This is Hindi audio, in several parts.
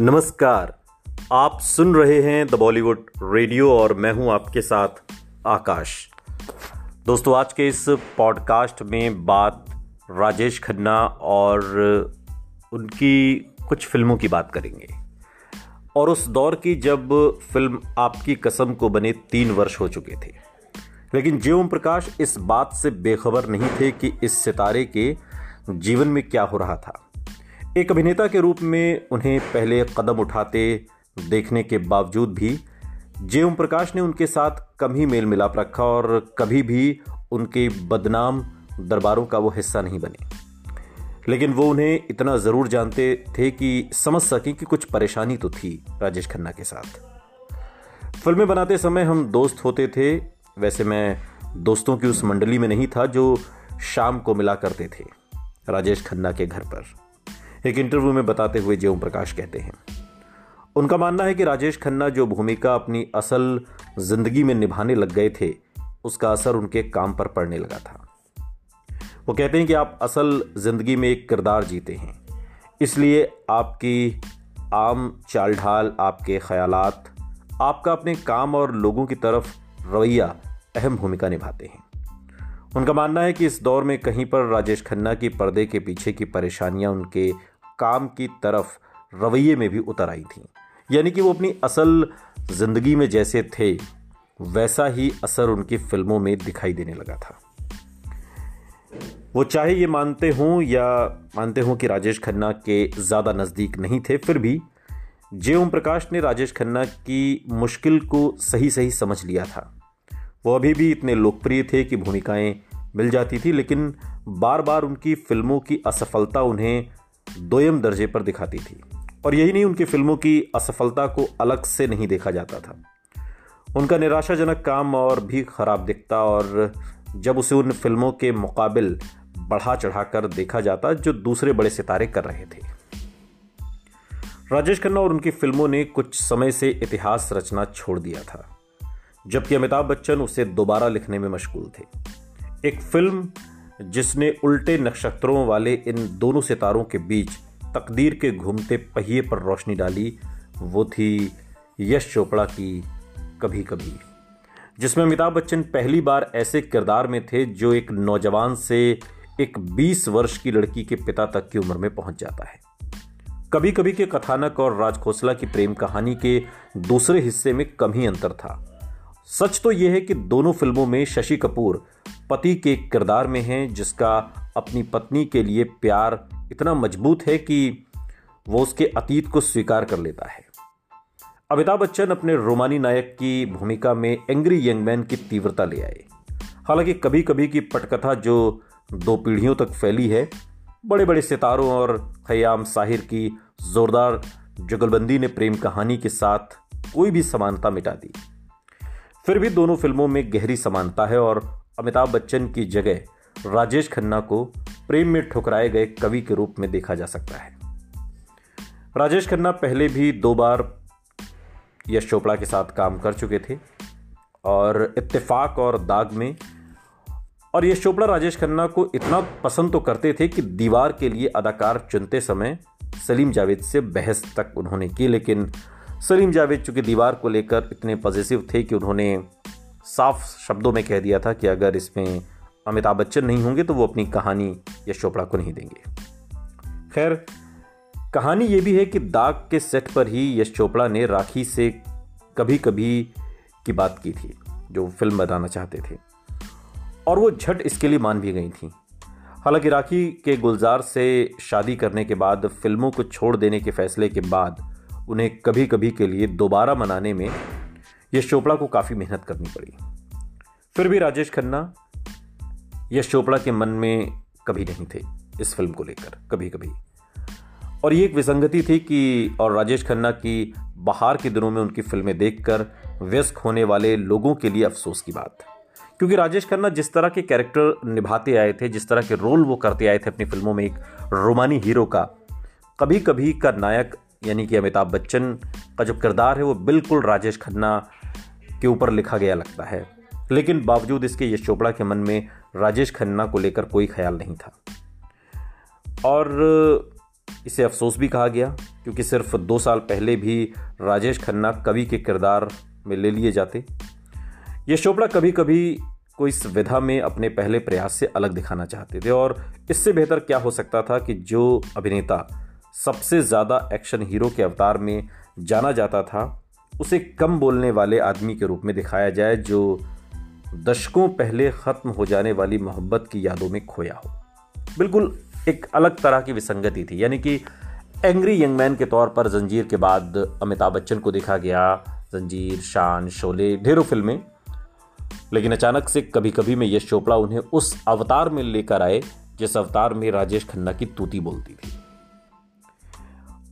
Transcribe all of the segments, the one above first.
नमस्कार। आप सुन रहे हैं द बॉलीवुड रेडियो और मैं हूँ आपके साथ आकाश। दोस्तों, आज के इस पॉडकास्ट में बात राजेश खन्ना और उनकी कुछ फ़िल्मों की बात करेंगे। और उस दौर की जब फ़िल्म आपकी कसम को बने तीन वर्ष हो चुके थे। लेकिन जीवम प्रकाश इस बात से बेखबर नहीं थे कि इस सितारे के जीवन में क्या हो रहा था। एक अभिनेता के रूप में उन्हें पहले कदम उठाते देखने के बावजूद भी जे ओम प्रकाश ने उनके साथ कम ही मेल मिलाप रखा और कभी भी उनके बदनाम दरबारों का वो हिस्सा नहीं बने। लेकिन वो उन्हें इतना ज़रूर जानते थे कि समझ सकें कि कुछ परेशानी तो थी राजेश खन्ना के साथ। फ़िल्में बनाते समय हम दोस्त होते थे, वैसे मैं दोस्तों की उस मंडली में नहीं था जो शाम को मिला करते थे, राजेश खन्ना के घर पर। एक इंटरव्यू में बताते हुए जे प्रकाश कहते हैं। उनका मानना है कि राजेश खन्ना जो भूमिका अपनी असल ज़िंदगी में निभाने लग गए थे, उसका असर उनके काम पर पड़ने लगा था। वो कहते हैं कि आप असल ज़िंदगी में एक किरदार जीते हैं। इसलिए आपकी आम चाल ढाल आपके ख्यालात, आपका अपने काम और लोगों की तरफ़ रवैया अहम भूमिका निभाते हैं। उनका मानना है कि इस दौर में कहीं पर राजेश खन्ना की पर्दे के पीछे की परेशानियाँ उनके काम की तरफ़ रवैये में भी उतर आई थी। यानी कि वो अपनी असल ज़िंदगी में जैसे थे, वैसा ही असर उनकी फ़िल्मों में दिखाई देने लगा था। वो चाहे ये मानते हों या मानते हों कि राजेश खन्ना के ज़्यादा नज़दीक नहीं थे, फिर भी जे ओम प्रकाश ने राजेश खन्ना की मुश्किल को सही सही समझ लिया था। वो अभी भी इतने लोकप्रिय थे कि भूमिकाएँ मिल जाती थी, लेकिन बार बार उनकी फ़िल्मों की असफलता उन्हें दोयम दर्जे पर दिखाती थी। और यही नहीं, उनकी फ़िल्मों की असफलता को अलग से नहीं देखा जाता था। उनका निराशाजनक काम और भी खराब दिखता और जब उसे उन फ़िल्मों के मुकाबिल बढ़ा चढ़ाकर देखा जाता जो दूसरे बड़े सितारे कर रहे थे। राजेश खन्ना और उनकी फ़िल्मों ने कुछ समय से इतिहास रचना छोड़ दिया था, जबकि अमिताभ बच्चन उसे दोबारा लिखने में मशगूल थे। एक फ़िल्म जिसने उल्टे नक्षत्रों वाले इन दोनों सितारों के बीच तकदीर के घूमते पहिए पर रोशनी डाली, वो थी यश चोपड़ा की कभी कभी जिसमें अमिताभ बच्चन पहली बार ऐसे किरदार में थे जो एक नौजवान से एक 20 वर्ष की लड़की के पिता तक की उम्र में पहुँच जाता है। कभी कभी के कथानक और राज खोसला की प्रेम कहानी के दूसरे हिस्से में कम ही अंतर था। सच तो यह है कि दोनों फ़िल्मों में शशि कपूर पति के किरदार में हैं, जिसका अपनी पत्नी के लिए प्यार इतना मज़बूत है कि वो उसके अतीत को स्वीकार कर लेता है। अमिताभ बच्चन अपने रोमानी नायक की भूमिका में एंग्री यंग मैन की तीव्रता ले आए। हालाँकि कभी कभी की पटकथा जो दो पीढ़ियों तक फैली है बड़े बड़े सितारों और खयाम साहिर की जोरदार जुगलबंदी ने प्रेम कहानी के साथ कोई भी समानता मिटा दी। फिर भी दोनों फ़िल्मों में गहरी समानता है और अमिताभ बच्चन की जगह राजेश खन्ना को प्रेम में ठुकराए गए कवि के रूप में देखा जा सकता है। राजेश खन्ना पहले भी दो बार यश चोपड़ा के साथ काम कर चुके थे और इत्तेफाक और दाग में। और यश चोपड़ा राजेश खन्ना को इतना पसंद तो करते थे कि दीवार के लिए अदाकार चुनते समय सलीम जावेद से बहस तक उन्होंने की, लेकिन सलीम जावेद चूँकि दीवार को लेकर इतने पॉजिटिव थे कि उन्होंने साफ़ शब्दों में कह दिया था कि अगर इसमें अमिताभ बच्चन नहीं होंगे तो वो अपनी कहानी यश चोपड़ा को नहीं देंगे। खैर, कहानी ये भी है कि दाग के सेट पर ही यश चोपड़ा ने राखी से कभी कभी की बात की थी, जो फ़िल्म बनाना चाहते थे। और वो झट इसके लिए मान भी गई थी। हालाँकि राखी के गुलजार से शादी करने के बाद, फ़िल्मों को छोड़ देने के फैसले के बाद, उन्हें कभी कभी के लिए दोबारा मनाने में यश चोपड़ा को काफ़ी मेहनत करनी पड़ी। फिर भी राजेश खन्ना यश चोपड़ा के मन में कभी नहीं थे इस फ़िल्म को लेकर कभी कभी और ये एक विसंगति थी कि, और राजेश खन्ना की बाहर के दिनों में उनकी फ़िल्में देखकर व्यस्क होने वाले लोगों के लिए अफसोस की बात। क्योंकि राजेश खन्ना जिस तरह के कैरेक्टर निभाते आए थे, जिस तरह के रोल वो करते आए थे अपनी फ़िल्मों में एक रोमानी हीरो का कभी कभी का नायक, यानी कि अमिताभ बच्चन का जो किरदार है, वो बिल्कुल राजेश खन्ना के ऊपर लिखा गया लगता है। लेकिन बावजूद इसके यश चोपड़ा के मन में राजेश खन्ना को लेकर कोई ख्याल नहीं था। और इसे अफसोस भी कहा गया, क्योंकि सिर्फ़ दो साल पहले भी राजेश खन्ना कवि के किरदार में ले लिए जाते। यश चोपड़ा कभी कभी को इस विधा में अपने पहले प्रयास से अलग दिखाना चाहते थे, और इससे बेहतर क्या हो सकता था कि जो अभिनेता सबसे ज़्यादा एक्शन हीरो के अवतार में जाना जाता था उसे कम बोलने वाले आदमी के रूप में दिखाया जाए जो दशकों पहले ख़त्म हो जाने वाली मोहब्बत की यादों में खोया हो। बिल्कुल एक अलग तरह की विसंगति थी। यानी कि एंग्री यंग मैन के तौर पर जंजीर के बाद अमिताभ बच्चन को देखा गया। जंजीर, शान, शोले ढेरों फ़िल्में। लेकिन अचानक से कभी कभी में यश चोपड़ा उन्हें उस अवतार में लेकर आए, जिस अवतार में राजेश खन्ना की तूती बोलती थी।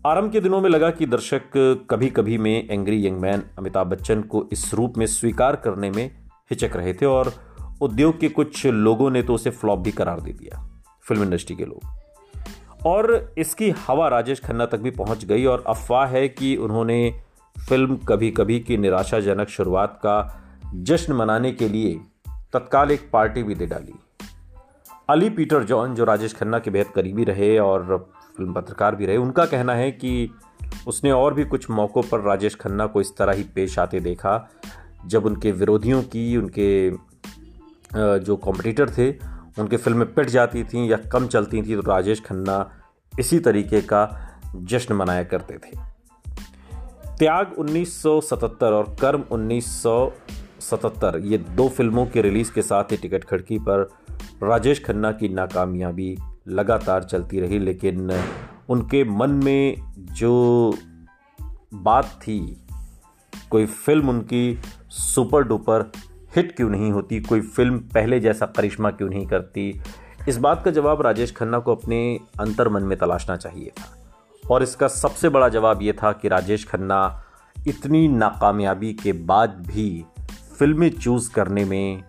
आरंभ के दिनों में लगा कि दर्शक कभी कभी में angry young man Amitabh Bachchan को इस रूप में स्वीकार करने में हिचक रहे थे और उद्योग के कुछ लोगों ने तो उसे फ्लॉप भी करार दे दिया, फ़िल्म इंडस्ट्री के लोग। और इसकी हवा राजेश खन्ना तक भी पहुँच गई और अफवाह है कि उन्होंने फ़िल्म कभी कभी की निराशाजनक शुरुआत का जश्न मनाने के लिए तत्काल एक पार्टी भी दे डाली। अली पीटर जॉन, जो राजेश खन्ना के बेहद करीबी रहे और फ़िल्म पत्रकार भी रहे। उनका कहना है कि उसने और भी कुछ मौक़ों पर राजेश खन्ना को इस तरह ही पेश आते देखा, जब उनके विरोधियों की, उनके जो कॉम्पिटिटर थे, उनकी फ़िल्में पिट जाती थी या कम चलती थी तो राजेश खन्ना इसी तरीके का जश्न मनाया करते थे। त्याग 1977 और कर्म 1977 ये दो फ़िल्मों के रिलीज़ के साथ ही टिकट खड़की पर राजेश खन्ना की नाकामयाबी लगातार चलती रही, लेकिन उनके मन में जो बात थी, कोई फ़िल्म उनकी सुपर डुपर हिट क्यों नहीं होती, कोई फ़िल्म पहले जैसा करिश्मा क्यों नहीं करती, इस बात का जवाब राजेश खन्ना को अपने अंतर मन में तलाशना चाहिए था। और इसका सबसे बड़ा जवाब ये था कि राजेश खन्ना इतनी नाकामयाबी के बाद भी फ़िल्में चूज़ करने में,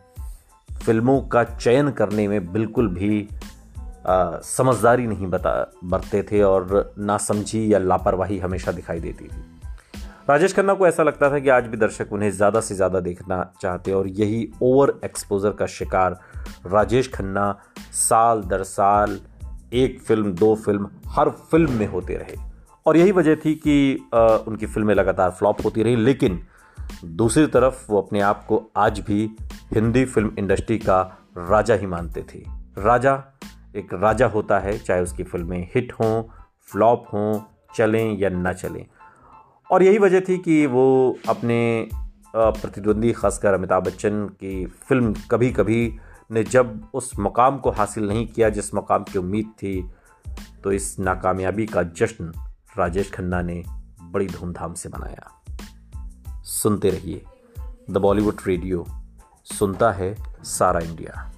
फ़िल्मों का चयन करने में बिल्कुल भी समझदारी नहीं बता बरते थे और नासमझी या लापरवाही हमेशा दिखाई देती थी। राजेश खन्ना को ऐसा लगता था कि आज भी दर्शक उन्हें ज़्यादा से ज़्यादा देखना चाहते और यही ओवर एक्सपोजर का शिकार राजेश खन्ना साल दर साल एक फ़िल्म दो फ़िल्म हर फ़िल्म में होते रहे। और यही वजह थी कि आ, उनकी फ़िल्में लगातार फ्लॉप होती रही लेकिन दूसरी तरफ़ वो अपने आप को आज भी हिंदी फ़िल्म इंडस्ट्री का राजा ही मानते थे। राजा एक राजा होता है, चाहे उसकी फ़िल्में हिट हों, फ्लॉप हों, चलें या ना चलें। और यही वजह थी कि वो अपने प्रतिद्वंदी खासकर अमिताभ बच्चन की फ़िल्म कभी कभी ने जब उस मकाम को हासिल नहीं किया, जिस मकाम की उम्मीद थी तो इस नाकामयाबी का जश्न राजेश खन्ना ने बड़ी धूमधाम से मनाया। सुनते रहिए, द बॉलीवुड रेडियो, सुनता है सारा इंडिया।